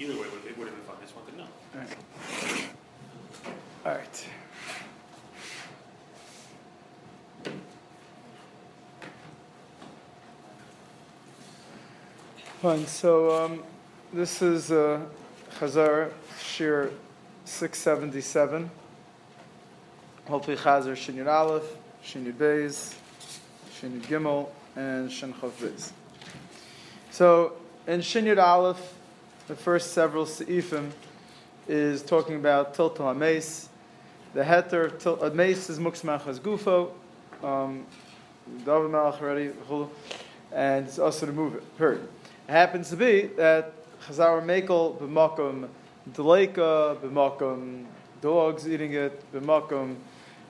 Either way, it would have been fine. I just wanted to know. All right. All right. Fine. So um, this is uh, Chazar Shiur 677. Hopefully Chazar Shin Yud Aleph, Shin Yud Beis, Shin Yud Gimel, and Shin Chav Beis. So in Shin Yud Aleph, the first several seifim is talking about Tiltal HaMeis. The heter Mace is Muksmachas Gufo. Um, already, and it's also to move it. It happens to be that Chazar Mekel b'makom Deleika, b'makom dogs eating it, b'makom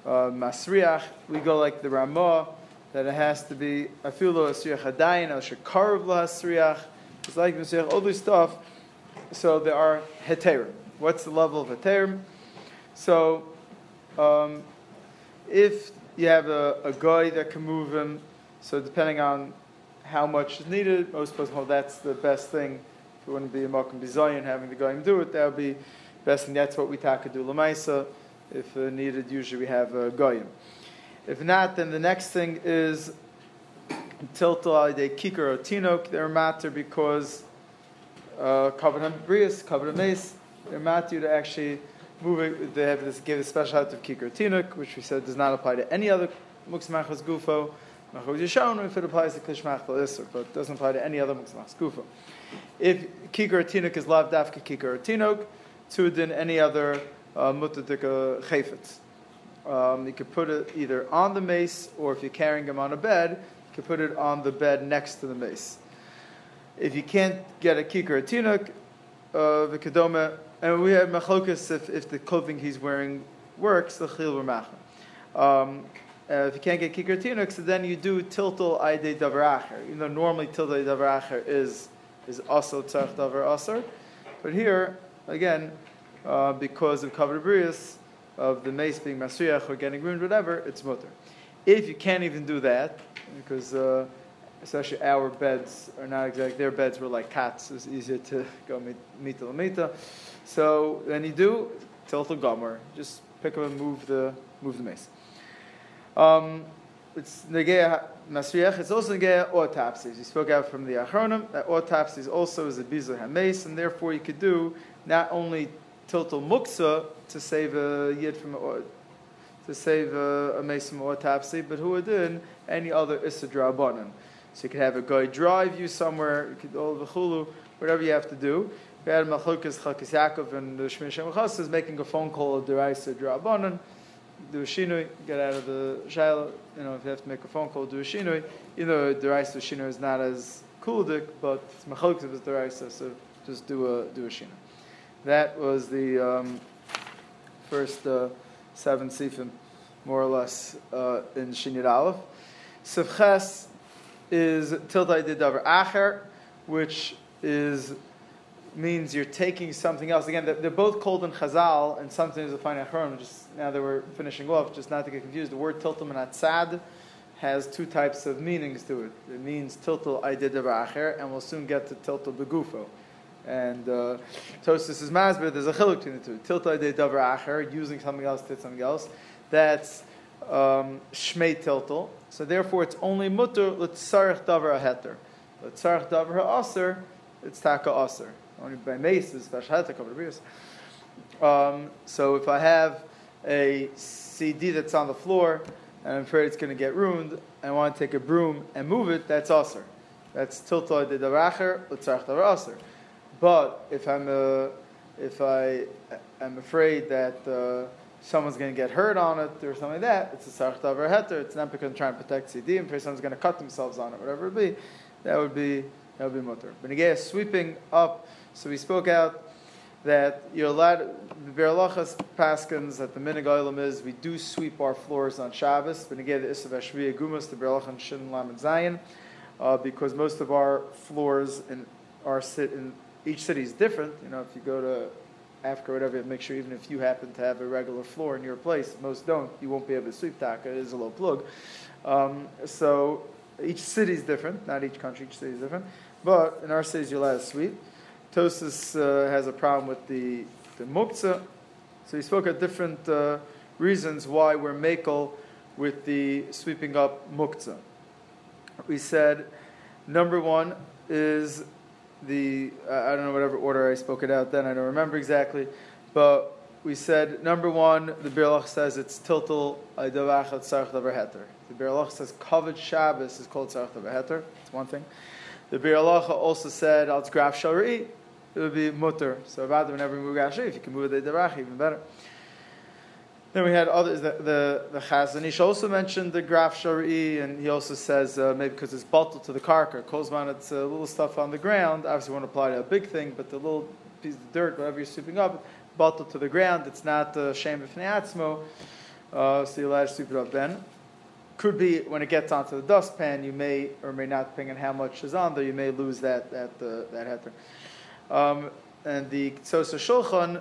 uh, Masriach. We go like the Ramah, that it has to be Afilu Asriach Hadayin, El Shekarav Lahasriach. It's like Masriach, all this stuff. So there are Heterim. What's the level of Heterim? So um, if you have a, a guy that can move him, so depending on how much is needed. Most people hold that's the best thing. If you wouldn't be a Malcolm Bizayan having the guy do it, that would be best, and that's what we taka do Lamaisa. If uh, needed, usually we have a goyim. If not, then the next thing is tiltal de kikar or tinok. They're matter because uh, on brias, covered on mace. They're matter to actually move it. They have this give a special out of kikar tinok, which we said does not apply to any other muksmachas gufo if it applies to Klishmach Isser, but it doesn't apply to any other Muksmach Gufo. If Kikar Tinok is Lav Dafka Kikar Tinok, to any other uh, Mutatika Chayfetz. Um, you could put it either on the mace, or if you're carrying him on a bed, you could put it on the bed next to the mace. If you can't get a kikar tinuk, uh, the kedoma, and we have machlokas if, if the clothing he's wearing works, the chil um, uh, if you can't get kikar tinuk, so then you do tiltal aide davaracher. You know, normally tiltal davaracher is is also tzarch davar aser, but here again, uh, because of covered brius of the mace being masriach or getting ruined, whatever, it's mutter. If you can't even do that, because uh, especially our beds are not exact, their beds were like cats. It's easier to go mita lamita. So then you do tiltal gomer. Just pick up and move the move the mace. Um, it's negeya masriach. It's also negeya autopsies. You spoke out from the achronim that autopsies also is a bizar hames, and therefore you could do not only total muksa to save a yid from a, to save a, a mace from autopsy, but who would any other isadrabanan. So you could have a guy drive you somewhere. You could all the chulu, whatever you have to do. We had Malchukas Chakis Yaakov and the Shmin Shem is making a phone call of Deraisa Drabanan do shinui, get out of the shaila. You know, if you have to make a phone call, do shinui. You know, the raisa shinui is not as kulik, but it's machaluk is the raisa, so just do a do shinui. That was the um, first uh, seven sifim, more or less, uh, in Shinyad Aleph. Sivches is tiltai de davar acher, which is means you're taking something else. Again, they're, both called in Chazal, and sometimes you'll find Achron, just now that we're finishing off, just not to get confused, the word tiltum and atzad has two types of meanings to it. It means tiltul aidid acher, and we'll soon get to tiltul begufo. And uh, Tosis is masber, there's a chiluk between the two. Tiltul aidid acher, using something else to something else. That's um, shmei. So therefore, it's only mutter l'tzarech davar aheter. L'tzarech davar aser, it's taka aser only by mace is Vashhata covered um, So if I have a CD that's on the floor and I'm afraid it's going to get ruined, I want to take a broom and move it, that's aser. That's tiltoy de daracher, utzarch aser. But if I'm a, if I am afraid that uh, someone's going to get hurt on it or something like that, it's a sarch davar heter. It's not because I'm trying to protect CD. And someone's going to cut themselves on it, whatever it be, that would be that would be mutter. But again, sweeping up so we spoke out that you're allowed, the Berlachas Paskins, that the Minig is, we do sweep our floors on Shabbos, but again, the Isav Ashviya Gumas, the Berlachan Shin Lam and Zion, uh, because most of our floors in our sit in each city is different. You know, if you go to Africa or whatever, make sure even if you happen to have a regular floor in your place, most don't, you won't be able to sweep taka. It is a low plug. Um, so each city is different, not each country, each city is different. But in our cities, you're allowed to sweep. Tosis uh, has a problem with the, the muktzah. So he spoke of different uh, reasons why we're makel with the sweeping up muktzah. We said number one is the, I don't know whatever order I spoke it out then, I don't remember exactly, but we said number one, the Birlach says it's tiltal idavachat sarch heter. The Birlach says covered Shabbos is called sarch heter. That's one thing. The Birlach also said al graf shari, it would be mutter. So rather whenever we move graf if you can move the idavach, even better. Then we had others. The the, the Chazon Ish also mentioned the graf shari, and he also says uh, maybe because it's bottled to the karka, kozman it's a little stuff on the ground. Obviously, to apply to a big thing, but the little piece of dirt, whatever you're sweeping up, bottled to the ground. It's not a shame of atzmo, uh, so you're allowed to sweep it up then. Could be when it gets onto the dustpan, you may or may not, depending on how much is on there, you may lose that that uh, that heter. Um, and the Tzosa Shulchan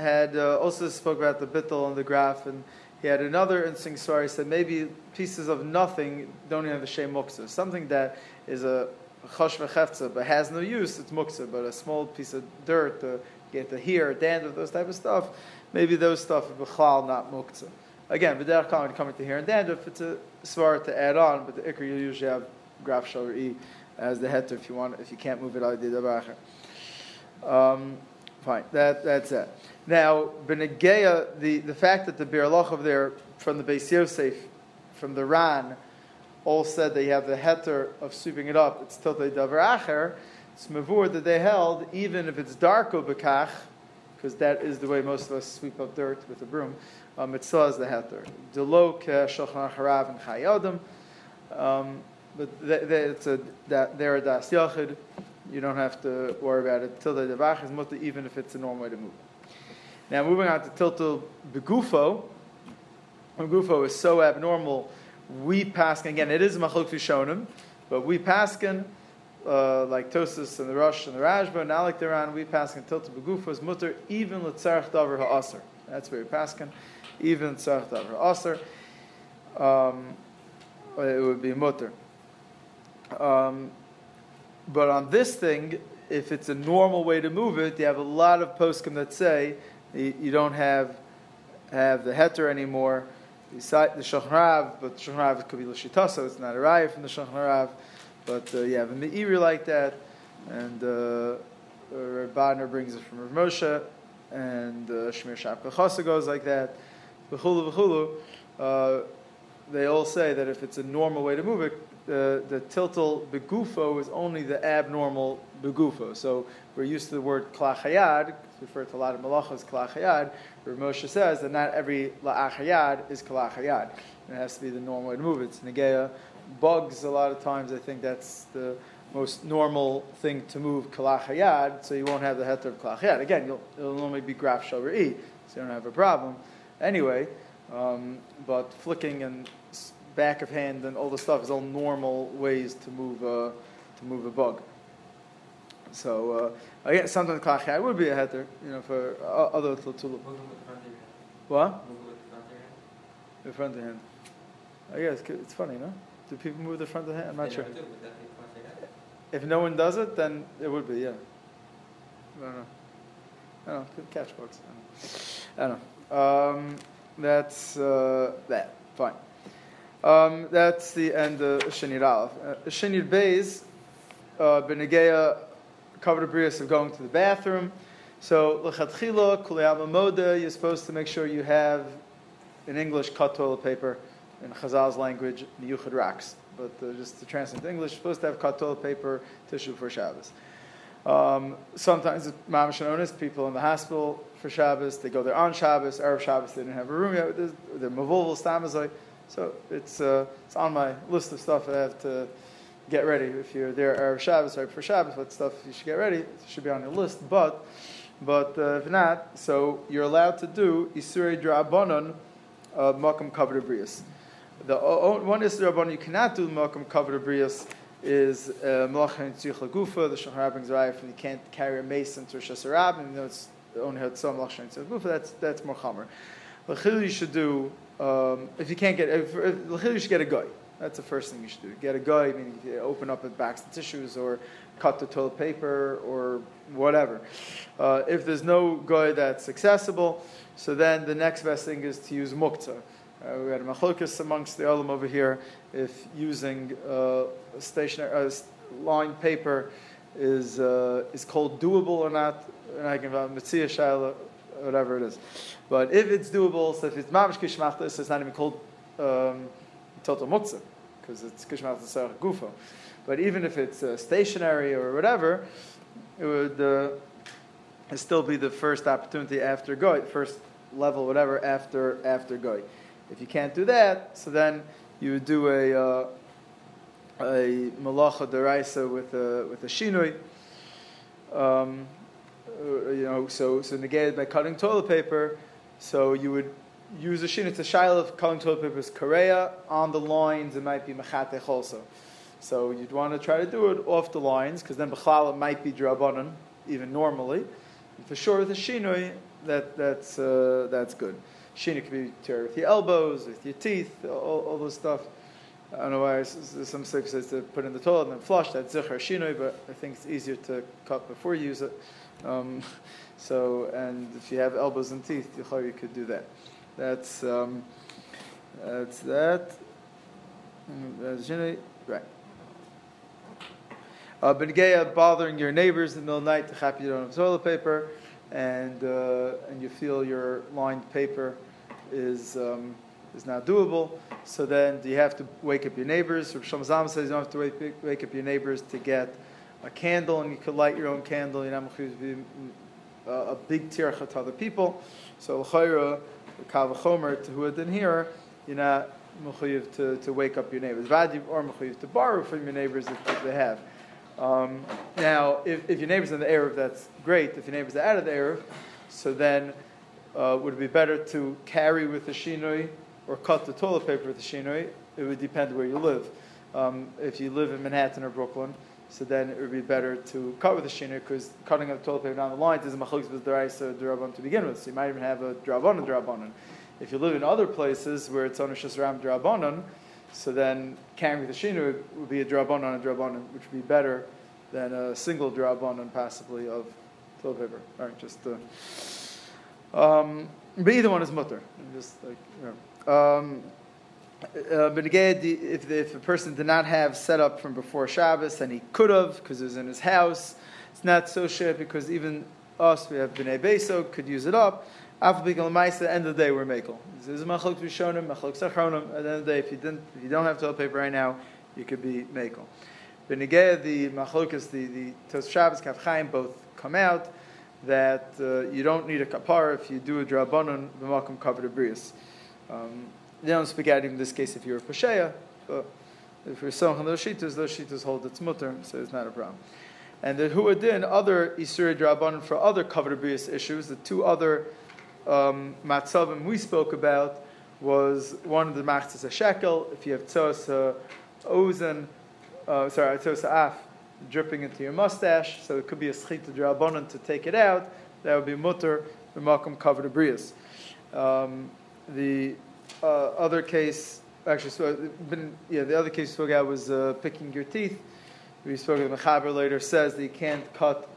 had uh, also spoke about the bittel on the graph, and he had another interesting story. He said maybe pieces of nothing don't even have a shem muksa. Something that is a chosh v'chefza but has no use, it's muksa. But a small piece of dirt, uh, get the hair, dandruff, those type of stuff, maybe those stuff are b'chlal, not muktzah. Again, b'derech kol, when coming to hair and dandruff, it's a svar to add on, but the ikr you usually have graf shal e as the heter if you want, if you can't move it out of the um, Fine, that, that's it. Now, Benegeya, the, the fact that the Birlach of there, from the Beis Yosef, from the Ran, all said they have the heter of sweeping it up, it's totally davar acher, it's mavur that they held, even if it's darko bekach, because that is the way most of us sweep up dirt with a broom, um, it still has the heter. Delo ke shochan harav and chayodim, um, but they, it's a, that, they're a das yachid, you don't have to worry about it. Till the devach is mutter, even if it's a normal way to move. Now moving on to tiltul begufo. Begufo is so abnormal. We paskin again. It is machlok shonim, but we paskin uh, like Tosis and the Rosh and the now like the Ran, we pass in Tilta Begufos Mutter, even Litzarech Davar Ha'asr. That's where we pass even Litzarech Davar Ha'asr. Um, it would be Mutter. Um, but on this thing, if it's a normal way to move it, you have a lot of poskim that say you, don't have have the heter anymore. The Shulchan Rav, but the could be Lashita, so it's not a raya from the Shulchan Rav. But uh, you have a Meiri like that, and uh, Bodner brings it from Rav Moshe, and uh, Shmir Shapka goes like that. V'chulu v'chulu. Uh, they all say that if it's a normal way to move it, the, the tiltal begufo is only the abnormal begufo. So we're used to the word klachayad, referred to a lot of malachas klachayad, where Moshe says that not every la'achayad is klachayad. It has to be the normal way to move it. It's negeya bugs, a lot of times I think that's the most normal thing to move kalachayad, so you won't have the heter of kalachayad. Again, you'll, it'll normally be graf shavri, so you don't have a problem. Anyway, um, but flicking and back of hand and all the stuff is all normal ways to move uh, to move a bug. So uh, again, sometimes kalachayad would be a heter, you know, for uh, other tulip. What? The front of the front of hand. I guess it's funny, no? Do people move the front of the hand? I'm not sure. If no one does it, then it would be, yeah. I don't know. I don't know. Catch bugs. I don't know. I don't know. Um, that's uh, that. Fine. Um, that's the end of Shinir Aleph. Uh, Shinir Beis, uh, covered a brius of going to the bathroom. So, L'chatchila, Kuliyama Moda, you're supposed to make sure you have, in English, cut toilet paper in Chazal's language, Miyuchad Raks. But uh, just to translate to English, you're supposed to have cut toilet paper, tissue for Shabbos. Um, sometimes mamash and people in the hospital for Shabbos, they go there on Shabbos, Erev Shabbos, they didn't have a room yet. They're mavulval, stamazai. So it's, uh, it's on my list of stuff that I have to get ready. If you're there Erev Shabbos, right for Shabbos, what stuff you should get ready, it should be on your list. But, but uh, if not, so you're allowed to do Isurei Drabanon, uh, Makam Kavod Brias. The one is the you cannot do Malcolm covered Abrius is uh, and Tzich Lagufa. The Shulchan right from you can't carry a mace into Rosh Hashanah, and you know it's only had some Malacha and Tzich Lagufa. That's that's more Chamer. Lachil you should do um, if you can't get if, Lachil you should get a guy. That's the first thing you should do. Get a guy, meaning open up and backs of tissues or cut the toilet paper or whatever. Uh, if there's no guy that's accessible, so then the next best thing is to use muktzah. Uh, we had a machlokas amongst the olam over here if using uh, stationary uh, lined paper is uh, is called doable or not. And I can mitzia shaila, whatever it is. But if it's doable, so if it's mamish kishmachlis, it's not even called um, total muktzah because it's kishmachlis gufo. But even if it's uh, stationary or whatever, it would uh, still be the first opportunity after goy, first level, whatever after after goy. If you can't do that, so then you would do a uh, a malacha deraisa with a with a shinui. Um, uh, you know, so so negated by cutting toilet paper. So you would use a shin. It's a shaila of cutting toilet paper is korea on the lines. It might be mechatech also. So you'd want to try to do it off the lines because then b'chlal it might be drabanan even normally. And for sure with a shinui, that that's uh, that's good. Shina can be tear with your elbows, with your teeth, all, all this stuff. I don't know why some sick says to put in the toilet and then flush. That's zichar shinoi, but I think it's easier to cut before you use it. Um, so, and if you have elbows and teeth, you could do that. That's um, that's that. Right. Uh, Benegeya bothering your neighbors in the middle of the night to happy you don't have toilet paper, and uh, and you feel your lined paper is um, is not doable. So then, do you have to wake up your neighbors? Rav Shlomo says you don't have to wake, wake up your neighbors to get a candle, and you could light your own candle. You know, be uh, a big tircha to other people. So l'chayra, kavachomer to who had been here, you're not mechuyev to, to wake up your neighbors. Vadi or mechuyev to borrow from your neighbors if, if they have. Um, now, if, if your neighbor's in the Eruv, that's great. If your neighbor's are out of the Eruv, so then uh, would it be better to carry with the shinoi or cut the toilet paper with the shinoi? It would depend where you live. Um, if you live in Manhattan or Brooklyn, so then it would be better to cut with the shinoi because cutting up toilet paper down the line is a machlokes with deraisa drabon to begin with. So you might even have a drabon and drabonon. If you live in other places where it's only ram drabonon, so then carrying with the shinoi would be a drabonon and drabonon, which would be better than a single drabonon possibly of toilet paper. All right, just. Uh, um, but either one is mutter. Just like, you know. um, uh, but again, if, if a person did not have set up from before Shabbos, and he could have because it was in his house, it's not so shit because even us, we have bnei beso, could use it up. After being the end of the day, we're makel. This is machlok rishonim, machlok sachronim. At the end of the day, if you didn't, if you don't have toilet paper right now, you could be makel. Benegeh, the machlokas, the the Tos Shabbos, Kaf Chaim, both come out that uh, you don't need a kapar if you do a drabanon b'makom covered abrius. Um, they don't speak out in this case if you're a pasheya, but if you're selling those shitas, those shitas hold its mutter, so it's not a problem. And the huadin, other isuri drabanon for other covered abrius issues, the two other um, matzavim we spoke about was one of the machzas a shekel. If you have tzos uh, ozen, uh, sorry, tzos af, dripping into your mustache, so it could be a schita drabonon to take it out. That would be mutter the b'makom covered abrius. Um, the uh, other case, actually, so, been, yeah, the other case we spoke was uh, picking your teeth. We spoke about the Mechaber later says that you can't cut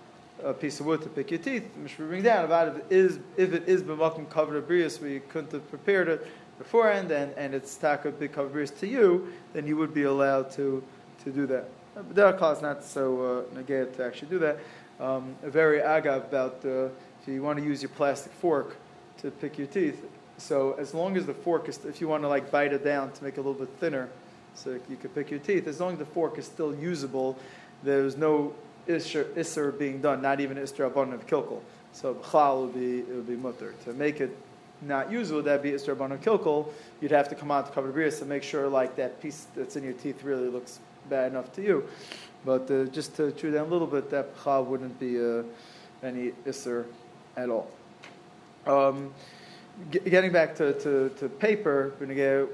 a piece of wood to pick your teeth. Mishra bring down about if it is if it is b'makom covered abrius, we couldn't have prepared it beforehand, and, and it's taka big covered abrius to you, then you would be allowed to to do that. But there are not so uh, to actually do that. Um, a very agav about uh, if you want to use your plastic fork to pick your teeth. So as long as the fork is, if you want to like bite it down to make it a little bit thinner, so you can pick your teeth. As long as the fork is still usable, there's no isser, being done, not even isser abon of kilkel. So b'chal would be it would be mutter to make it not usable. That'd be isser abon of kilkel. You'd have to come out to cover the to make sure like that piece that's in your teeth really looks bad enough to you. But uh, just to chew down a little bit, that chav wouldn't be uh, any isser at all. Um, getting back to, to, to paper,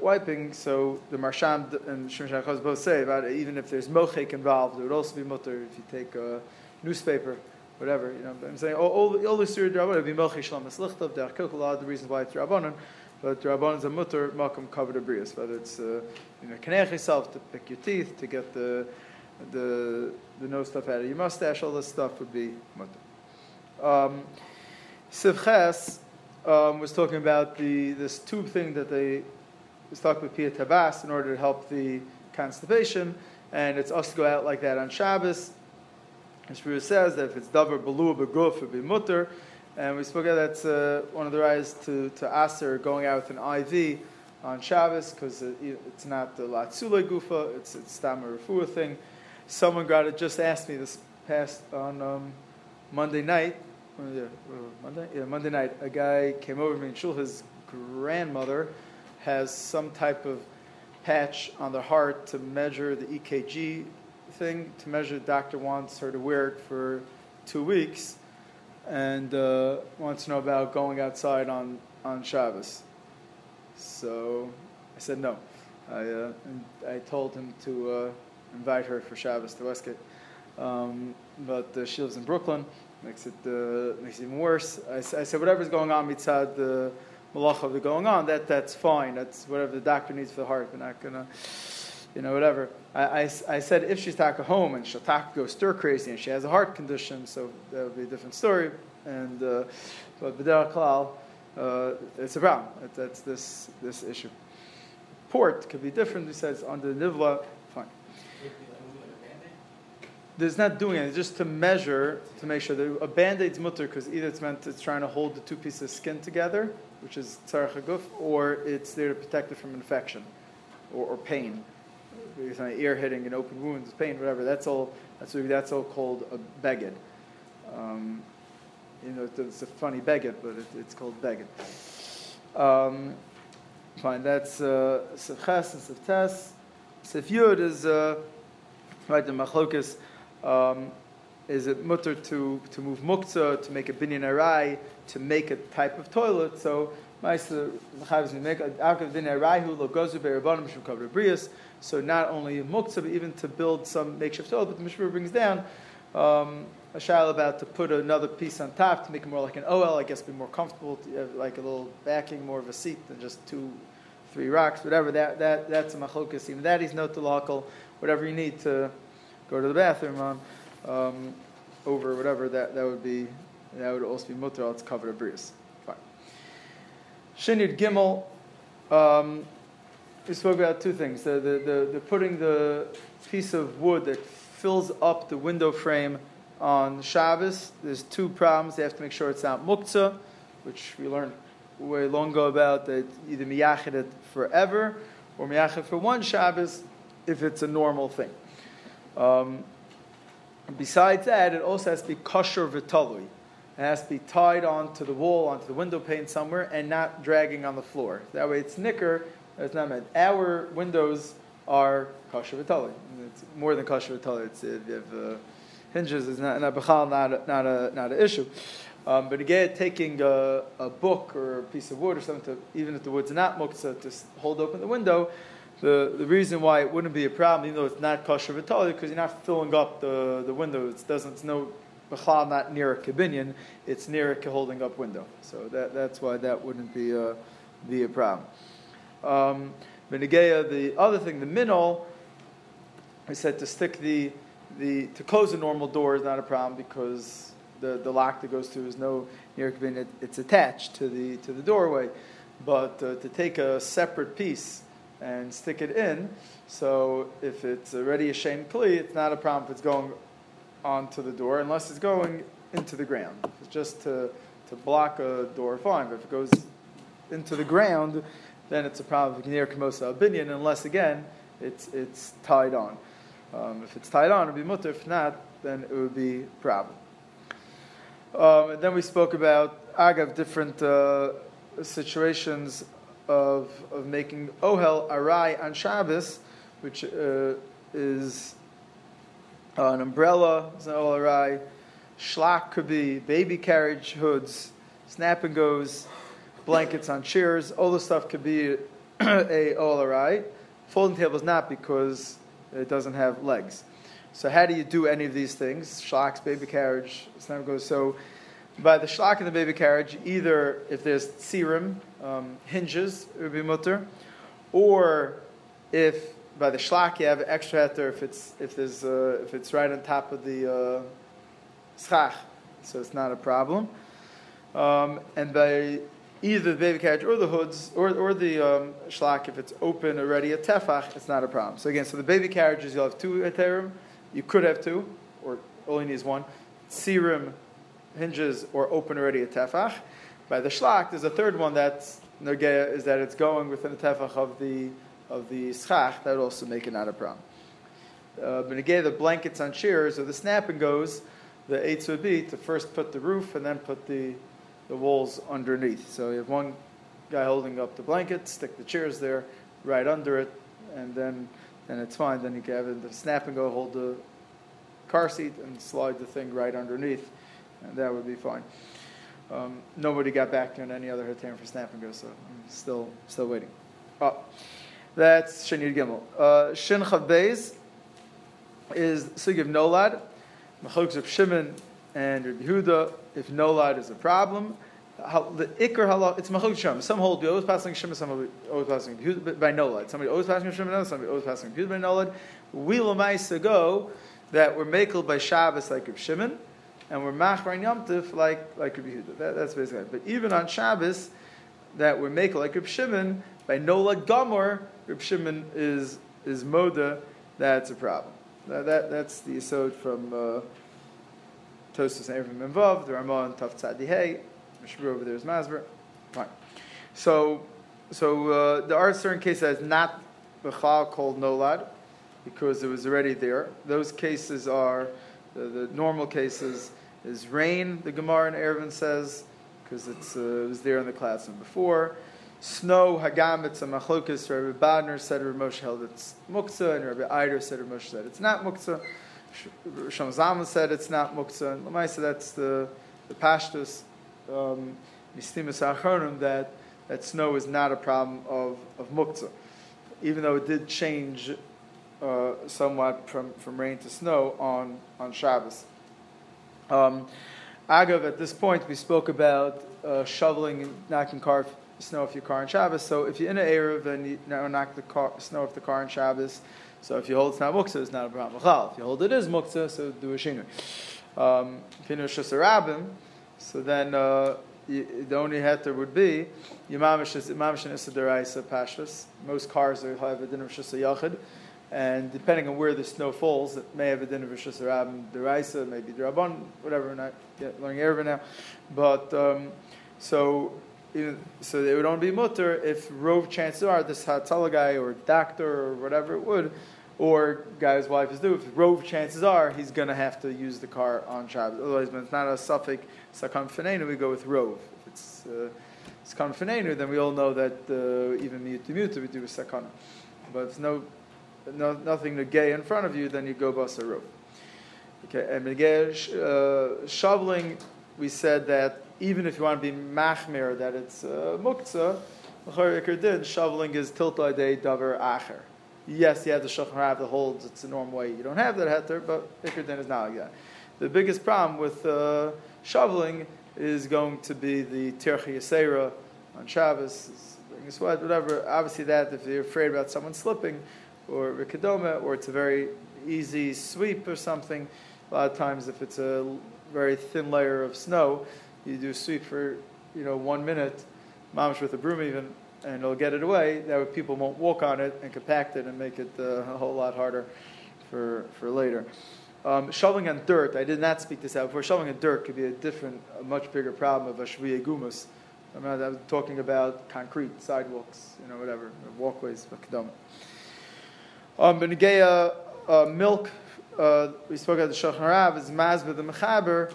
wiping, so the Marsham and Shemshach both say about it, even if there's mochek involved, it would also be mutter if you take a newspaper, whatever. You know, I'm saying all, all, all the Surah Drabonon would be mochek shalom eslichtav, der kokolad, the reasons why it's Drabonon, but Drabonon is a mutter, makom covered a abrius, whether it's uh, you know, kanech yourself to pick your teeth, to get the the the no stuff out of your mustache, all this stuff would be mutter. Um, Sivches um, was talking about the this tube thing that they stuck with Pia Tabas in order to help the constipation, and it's us to go out like that on Shabbos. And Shmuel says that if it's davar balu beguf, it would be mutter. And we spoke about that's uh, one of the rise to, to Aser going out with an IV on Shabbos because it, it's not the Latzule Gufa, it's it's Stammer Refuah thing. Someone got it, just asked me this past on um, Monday night. Uh, Monday? Yeah, Monday night. A guy came over to me and shul. His grandmother has some type of patch on the heart to measure the EKG thing, to measure the doctor wants her to wear it for two weeks and uh, wants to know about going outside on, on Shabbos. So I said no. I, uh, I told him to uh, invite her for Shabbos to Westgate. Um, but uh, she lives in Brooklyn, makes it, uh, makes it even worse. I, I, said, whatever's going on mitzad the malach of the going on, that, that's fine. That's whatever the doctor needs for the heart. We're not to, you know, whatever. I, I, I, said, if she's taka home and she'll taka go stir crazy and she has a heart condition, so that would be a different story. And, uh, but B'derach Klal, uh, it's a problem. That's this, this issue. Port could be different. He says under Nivla, fine. There's not doing it, just to measure, to make sure that a band-aid's mutter, because either it's meant it's trying to hold the two pieces of skin together, which is tzarech haguf, or it's there to protect it from infection or, or pain. Ear hitting and open wounds, pain, whatever. That's all. That's that's all called a beged. Um, you know, it's a funny beged, but it, it's called beged. Um, fine, that's uh, and. Sef Yud is, uh, right, the Machlokas, um, is it mutter to, to move muktzah, to make a binyan arai, to make a type of toilet. So, so not only muktzah, but even to build some makeshift toilet. But the Mishmur brings down um, a shail about to put another piece on top to make it more like an OL, I guess, be more comfortable, to have like a little backing, more of a seat than just two, three rocks, whatever. That that that's a machlokas. Even that is no talakal. Whatever you need to go to the bathroom on, um, over whatever that that would be. That would also be mutter. It's covered a bris. Fine. Shinyid Gimel. Um, we spoke about two things: the, the, the, the putting the piece of wood that fills up the window frame on Shabbos. There's two problems. They have to make sure it's not muktzah, which we learned way long ago about that either miyachid it forever or miyachid for one Shabbos if it's a normal thing. Um, besides that, it also has to be kosher v'talui. It has to be tied onto the wall, onto the window pane somewhere, and not dragging on the floor. That way it's nicker, it's not meant. Our windows are kosher v'talui. It's more than kosher v'talui. It's, if you have, uh, hinges is not not not a, not a, not an issue. Um, but again, taking a, a, book or a piece of wood or something, to, even if the wood's not muktzah, to hold open the window, the, the reason why it wouldn't be a problem, even though it's not kosher v'tali, because you're not filling up the, the window. It doesn't, it's no, b'chal not near a kabinyan, it's near a holding up window. So that, that's why that wouldn't be a, be a problem. Um, the other thing, the minol, I said to stick the the to close a normal door is not a problem because the, the lock that goes through is no near it, it's attached to the to the doorway. But uh, to take a separate piece and stick it in, so if it's already a shame kli, it's not a problem if it's going onto the door unless it's going into the ground. It's just to to block a door, fine. But if it goes into the ground, then it's a problem near kamosa abinion unless again it's it's tied on. Um, if it's tied on, it would be mutter. If not, then it would be problem. Um, and then we spoke about agav different uh, situations of of making ohel arai on Shabbos, which uh, is uh, an umbrella, is an ohel arai. Shlach could be baby carriage hoods, snap and goes, blankets on chairs. All the stuff could be a ohel arai. Folding table is not because it doesn't have legs. So how do you do any of these things? Shlaks, baby carriage, snap and goes. So by the shlak in the baby carriage, either if there's tzirim, um, hinges, it would be mutter, or if by the shlak, you have extra heter if it's if there's uh, if it's right on top of the uh, schach, so it's not a problem. Um, and by either the baby carriage or the hoods or, or the um, shlak, if it's open already at tefach, it's not a problem. So again, so the baby carriages, you'll have two heterim. You could have two, or only needs one. Sirim, hinges, or open already at tefach. By the shlak, there's a third one that's nergeya, is that it's going within the tefach of the of the schach. That would also make it not a problem. Uh, but again, the blankets on chairs or the snapping goes. The eights would be to first put the roof and then put the the walls underneath. So you have one guy holding up the blanket, stick the chairs there, right under it, and then then it's fine. Then you can have the snap and go hold the car seat and slide the thing right underneath, that would be fine. Um, nobody got back to any other Hatam for snap and go, so I'm still still waiting. Oh, that's Shin Yud Gimel. Uh, Shin Chav Beis is of Nolad, Machloks of Shimon and Rabbi Yehuda. If Nolad is a problem, how, the Iker halach, it's Machloks Shem. Some hold always passing Shimon, some hold always passing Yehuda by Nolad. Somebody always passing Shimon, somebody always passing Yehuda by Nolad. We Lamaisa go that we're by Shabbos like Rabbi Shimon and we're machbar and Yom Tif like like Rabbi Yehuda. That, that's basically it. But even on Shabbos, that we're making like Rabbi Shimon by Nola Gomor, Rabbi Shimon is is moda. That's a problem. That, that that's the asode from uh, Tosus and Erevim involved. The Ramah Taf Tzadi Hey. Mishra over there is Masber. Fine. So so uh, there are certain cases that is not Bechal called Nolad because it was already there. Those cases are the, the normal cases is rain, the Gemara in Eruvin says, because uh, it was there in the classroom before. Snow, Hagam, it's a machlokas. Rabbi Bodner said Rabbi Moshe held it's muktzah, and Rabbi Eider said Rabbi Moshe said it's not muktzah. Shlomo Zalman said it's not muktzah. And Lamaisa, that's the, the pashtus, um, that, that snow is not a problem of, of muktzah. Even though it did change uh, somewhat from, from rain to snow on, on Shabbos. Um, Agav, at this point, we spoke about uh, shoveling and knocking car, snow off your car on Shabbos. So if you're in an Eruv and you knock the car, snow off the car on Shabbos, so if you hold it's not muktzah, it's not a problem. If you hold it is muktzah, so do a shinui. Um, if you know shasarabim, so then uh, the only heter would be yamamish is yamamish and deraisa pashas. Most cars are have a din of shasayachid. And depending on where the snow falls, it may have a din of Rishus Rabin, Deraisa, maybe Derabon, whatever, we're not learning Eruvin now. But, um, so, so it would only be mutter if rove chances are this Hatzalah guy or doctor or whatever it would, or guy's wife is due, if rove chances are he's going to have to use the car on Shabbos. Otherwise, when it's not a suffix sakam finenu, we go with rove. If it's uh, sakam finenu, then we all know that uh, even mutu mutu we do with sakana. But if no no, nothing to gay in front of you, then you go basa roof. Okay, and uh, shoveling, we said that even if you want to be machmir, that it's uh, muktzah, din, shoveling is tilta day davar acher. Yes, you have the shulchan rav that holds it's a normal way. You don't have that heter, but ikr din is not like that. The biggest problem with uh, shoveling is going to be the tirchi yasera on Shabbos, sweat, whatever. Obviously, that if you're afraid about someone slipping, or rikadoma, or it's a very easy sweep or something. A lot of times, if it's a very thin layer of snow, you do sweep for you know one minute, mamish with a broom even, and it'll get it away. That way, people won't walk on it and compact it and make it uh, a whole lot harder for for later. Um, shoveling on dirt, I did not speak this out before. Shoveling on dirt could be a different, a much bigger problem of a shviye gumus. I, mean, I was talking about concrete sidewalks, you know, whatever, walkways, kedama. Um, Benegeya uh, milk, uh, we spoke about the Shulchan Rav, is mazbeh the mechaber,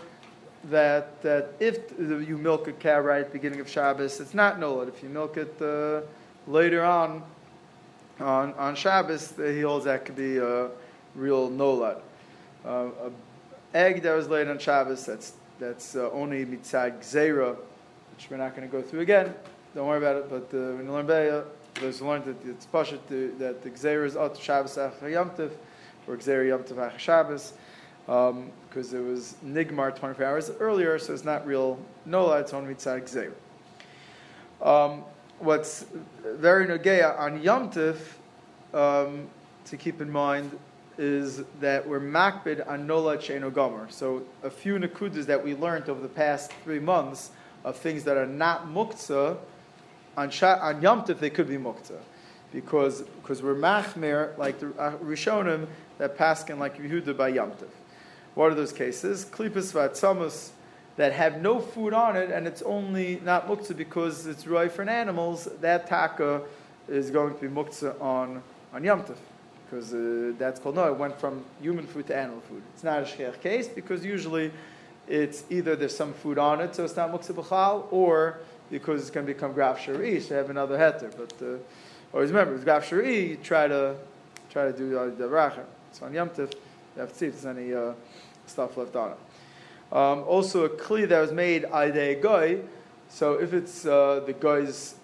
that, that if you milk a cow right at the beginning of Shabbos, it's not nolad. If you milk it uh, later on, on, on Shabbos, he holds that could be a real nolad. Uh, a egg that was laid on Shabbos, that's, that's uh, only mitzad gzera, which we're not going to go through again. Don't worry about it, but uh, when you learn Be'ah, those who learned that it's pasha that the gzeir is out Shabbos after Yom or gzeir Yom Tov Shabbos, because um, it was nigmar 24 hours earlier, so it's not real nola, it's only mitzad gzeir. Um, what's very nogeya on Yom Tov, um, to keep in mind is that we're makbid on nola cheno gomer. So a few nakudas that we learned over the past three months of things that are not muktzah, on, Sha- on Yom Tov they could be muktzah. Because, because we're machmer, like the uh, Rishonim, that paskin like Yehuda by Yom Tov. What are those cases? Klippas vatzamus that have no food on it and it's only not muktzah because it's roy for animals, that taka is going to be muktzah on, on Yom Tov because uh, that's called no. It went from human food to animal food. It's not a shchiach case because usually it's either there's some food on it, so it's not muktzah b'chal, or because it's going to become graf shari, so have another heter. But uh, always remember, with graf shari, you try to try to do uh, the racha. So on Yom Tov, you have to see if there's any uh, stuff left on it. Um, also, a kli that was made a guy. So if it's uh, the guy's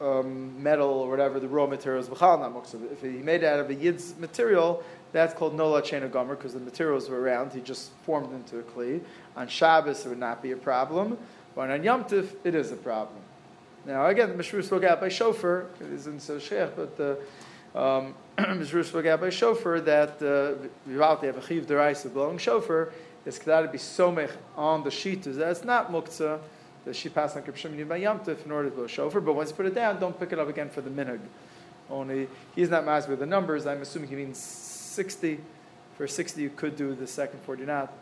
um, metal or whatever, the raw materials, if he made it out of a yid's material, that's called nola chena gomer because the materials were around. He just formed into a kli. On Shabbos, it would not be a problem, but on Yom Tif, it is a problem. Now, again, the Mishru spoke out by shofar. It isn't so sheikh, but the um, Mishru spoke out by shofar that uh, they have a chiv deraisa blowing shofar, it's got to be somech on the sheetas. That's not muktzah the she passed on Kipshim by Yom Tif in order to blow shofar, but once you put it down, don't pick it up again for the minhag. Only, he's not master with the numbers, I'm assuming he means 60. For 60, you could do the second 40 not.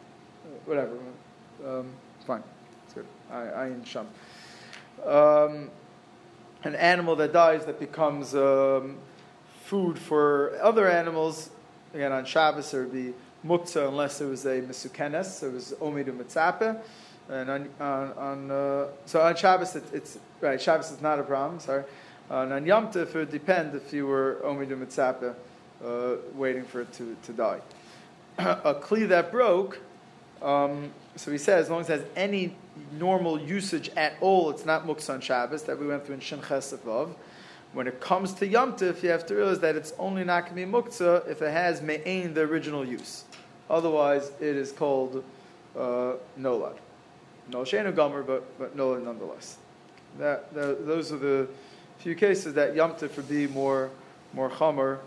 Whatever. Um, fine. I Sham. Um, an animal that dies that becomes um, food for other animals, again on Shabbos, it would be muktzah unless it was a misukenes, it was omidu mitzapeh. And on, on, on uh, so on Shabbos, it, it's right. Shabbos is not a problem. Sorry. Uh, on Yom Tov, it would depend if you were omidu mitzapeh, uh, waiting for it to, to die. a kli that broke. Um, so he says, as long as it has any normal usage at all, it's not muksa on Shabbos that we went through in Shin Chesavov. When it comes to Yom you have to realize that it's only not going to be muktzah if it has me'ain, the original use. Otherwise, it is called uh, nolad. No Shenu Gomer, but, but no nonetheless. That, that, those are the few cases that Yom would be more, more Chomer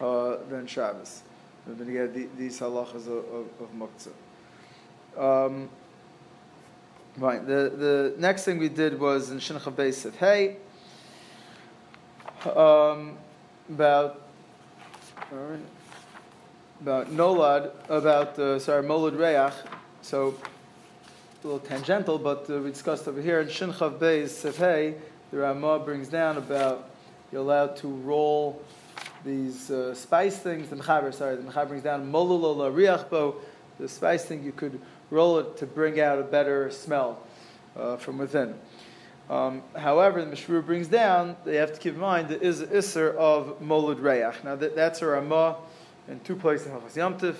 uh, than Shabbos. And then you get these halachas of, of, of. Um, right, the, the next thing we did was in Shincha Beis of Hey, um, about, about Nolad, about, uh, sorry, Molad Reach. So a little tangential, but uh, we discussed over here in Shinchav Beis Sefhei, the Ramah brings down about you're allowed to roll these uh, spice things. The Mechaber, sorry, the Mechaber brings down Molulola Riachbo, the spice thing, you could roll it to bring out a better smell uh, from within. Um, however, the Mishru brings down, they have to keep in mind, there is an Isser of Molud Reach. Now, that, that's a Ramah in two places in Hachas Yamtiv,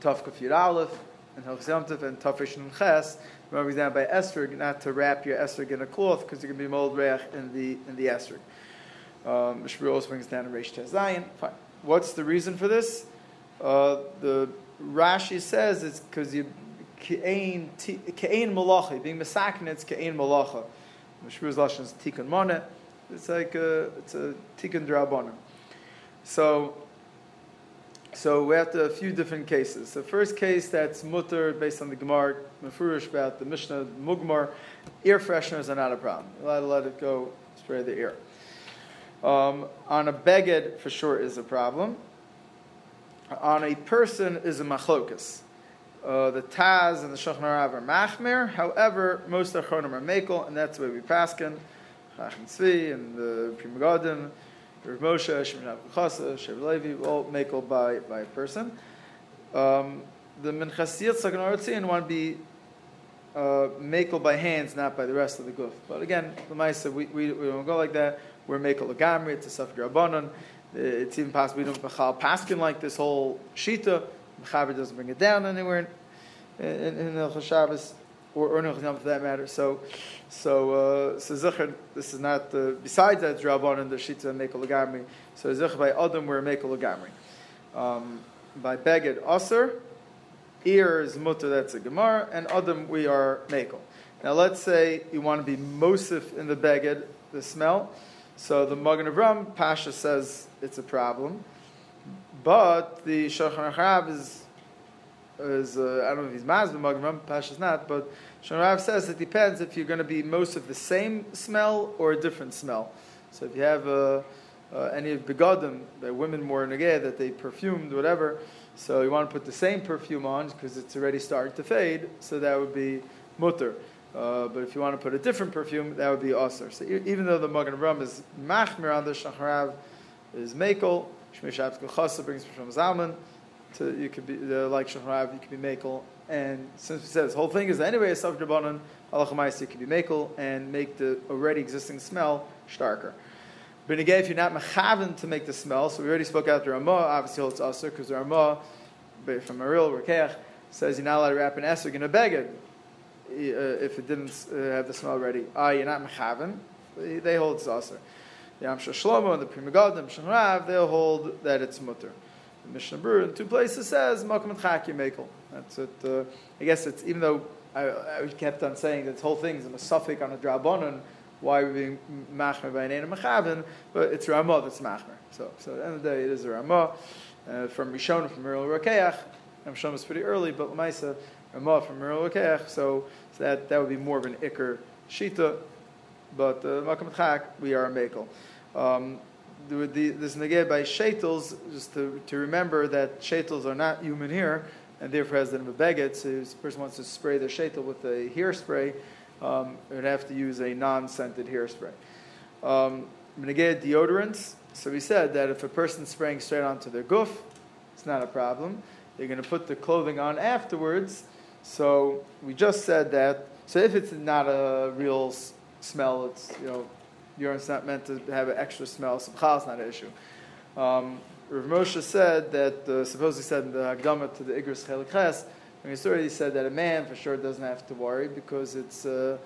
Tafkaf Yud Aleph, and Hilchos and Tafish and Ches. Remember, example by esrog, not to wrap your esrog in a cloth because you're going to be mold reach in the in the esrog. Um, also brings down a Reish Tezayin. Fine. What's the reason for this? Uh, the Rashi says it's because you ke'ain malacha, being mesakin, it's ke'ain malacha. Mishri's lashon is tikkun monet. It's like a, it's a tikkun drabonim. So so we have to, a few different cases. The first case that's mutter based on the Gemara Mefurish about the Mishnah Mugmar, ear fresheners are not a problem. You're allowed to let it go, spray the ear. Um, on a beged, for sure, is a problem. On a person is a machlokas. Uh, the Taz and the Shulchan are machmer. However, most of the are mekel, and that's way we paskin. Chacham Tzvi and the Pri Megadim Rav Moshe, Shimon Chasa, Shev Levi, all mekel by, by a person. Um, the Minchas Yitzchak and Aratzin want to be uh, makel by hands, not by the rest of the guf. But again, the Maisa, we, we, we don't go like that. We're makel agamri, it's a safra rabbanon. It's even possible we don't bechal paskin like this whole shita. Mechaber doesn't bring it down anywhere in, in, in the Shabbos or, Yom for that matter. So, so, uh, so Zechar, this is not, the, besides that, Rabban the Shita and Mekel Lagamri. So Zechar by Adam, we're Mekel Lagamri. Um, by Beged Aser, ear is Mutter, that's a Gemara, and Adam, we are Mekel. Now let's say you want to be Mosif in the Beged, the smell. So the Magen Avram Pasha says it's a problem, but the Shulchan Aruch is is uh, I don't know if he's Maz, but Magen Avram is not. But Shulchan Aruch says it depends if you're going to be most of the same smell or a different smell. So if you have uh, uh, any of begodim, that women more negay that they perfumed, whatever. So you want to put the same perfume on because it's already starting to fade. So that would be mutter. Uh, but if you want to put a different perfume, that would be aser. So even though the Magen Ram is machmir on the shacharav, is mekel. Shemiras Shabbos Kehilchasa brings from Zalman. To you could be uh, like shacharav, you could be mekel. And since we said this whole thing is anyway a subject banan, halacha you could be mekel and make the already existing smell starker. But again, if you're not mechaven to make the smell, so we already spoke out the Ramah, obviously it's aser because the Ramah from a real Rokeach says you're not allowed to wrap an esrog in a beged uh, if it didn't uh, have the smell ready. Ah, you're not mechaven. They hold it's aser. The Amshel Shlomo and the Pri Megadim, Mishnah Rav, they'll hold that it's mutter. The Mishnah Berurah in two places says Makom Chaki Mekel. That's it. Uh, I guess it's even though I, I, kept on saying this whole thing is a suffix on a drabonon. Why we're being machmer by an mechaven, but it's Ramah that's machmer. So, so at the end of the day, it is a Ramah uh, from Rishon from Meril Rokeach. Rishon is pretty early, but Lamaisa Ramah from Meril Rokeach. So, that that would be more of an Iker Shita. But uh, Makam Chak, we are a Mekel. Um, the, the, this negay by shetels, just to, to remember that shetels are not human hair, and therefore has the beget. So if a person wants to spray their shetel with a hairspray, um, it would have to use a non-scented hairspray. Um, negay deodorants. So we said that if a person's spraying straight onto their goof, it's not a problem. They're going to put the clothing on afterwards. So we just said that. So if it's not a real smell, it's you know urine's not meant to have an extra smell. Simcha is not an issue. Um, Rav Moshe said that, uh, supposedly said in the Hagdama to the Igros Chelik when he already said that a man for sure doesn't have to worry because it's uh,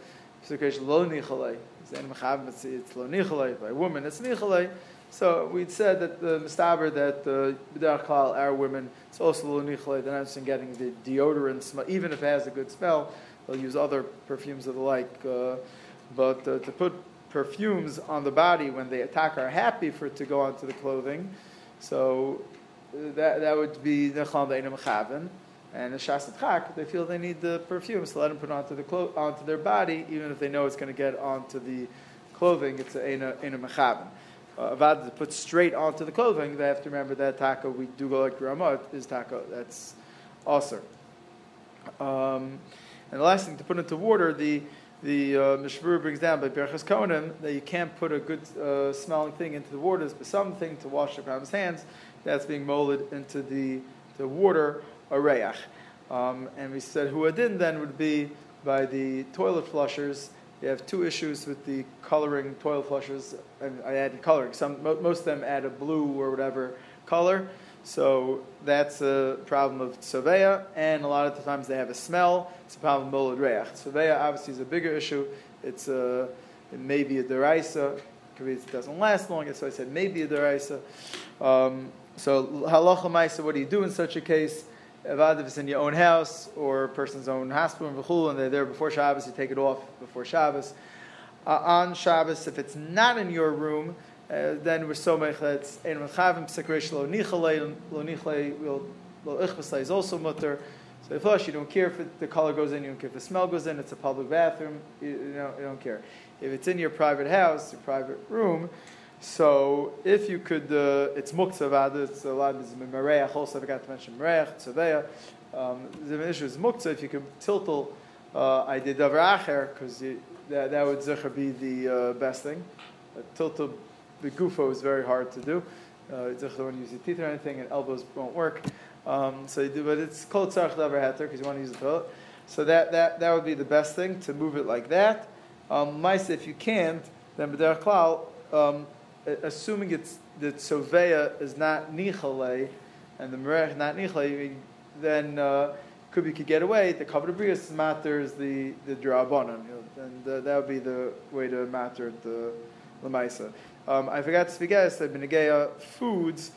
lo nichalei. It's lo nichalei. By a woman, it's nichalei. So we'd said that the mistaber that the uh, our women, it's also lo nichalei. They're not just getting the deodorant smell, even if it has a good smell. They'll use other perfumes of the like. Uh, but uh, to put perfumes on the body when they attack are happy for it to go onto the clothing. So uh, that, that would be Nechlam Beinam Chaven. And the Shasat Chak, they feel they need the perfume, so let them put it onto, the clo- onto their body, even if they know it's going to get onto the clothing, it's a Mechaven. Uh, Avad to put straight onto the clothing, they have to remember that taco, we do go like Ramah, is taco, that's also. Um, and the last thing, to put into water, the the uh, Mishmur brings down by Berachas Kohanim that you can't put a good uh, smelling thing into the waters, but something to wash the Abraham's hands that's being molded into the, the water, a reach. Um, and we said huadin then would be by the toilet flushers. You have two issues with the coloring toilet flushers, and I added coloring. Some most of them add a blue or whatever color. So that's a problem of tzoveya, and a lot of the times they have a smell. It's a problem of molad reach. Tzoveya obviously is a bigger issue. It's a, it may be a deraisa. It doesn't last long, so I said maybe a deraisa. Um, so halacha ma'isa, what do you do in such a case? If it's in your own house or a person's own hospital and and they're there before Shabbos, you take it off before Shabbos. Uh, on Shabbos, if it's not in your room, uh, then we're so mechetz. And chavim sekresh lo nichalei lo nichalei lo ichbasai is also mutter. So if you don't care if it, the color goes in, you don't care if the smell goes in. It's a public bathroom. You, you, you don't care. If it's in your private house, your private room. So if you could, uh, it's muktzah It's a lot mereach. Also, I forgot to mention mereach tzaveya. Um, the issue is muktzah. If you could tiltle, uh, I did davar acher because that, that would zicher be the uh, best thing. Uh, tiltle the gufo is very hard to do. Uh, you don't use your teeth or anything, and elbows won't work. Um, so you do, but it's called tzarch davar heter because you want to use the toilet. So that, that, that would be the best thing to move it like that. Um, if you can't, then b'derech klal, um, assuming it's the tzoveya is not nichale and the merech not nichale, then uh, could be could get away. The covered brias matters the the drabanan, you know, and uh, that would be the way to matter the lemaisa. Um, I forgot to speak as that Benegeya foods,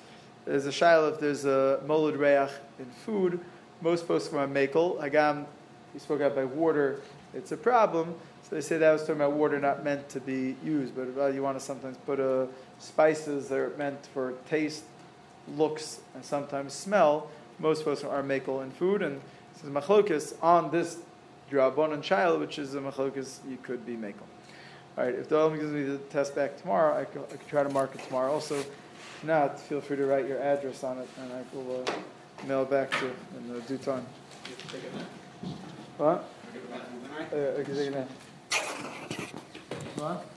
there's a shaila if there's a molud reach in food. Most poskim are makel. Hagam, he spoke out by water, it's a problem. So they say that was talking about water not meant to be used, but uh, you want to sometimes put uh, spices that are meant for taste, looks, and sometimes smell. Most folks are makel in food, and this is machlokas on this drabon and child, which is a machlokas you could be makel. All right, if the Olam gives me the test back tomorrow, I could, I could try to mark it tomorrow. Also, if not, feel free to write your address on it, and I will uh, mail back to you in due time. You have to take it now. What? Can I get the bathroom, all right? Uh, can take it now. What?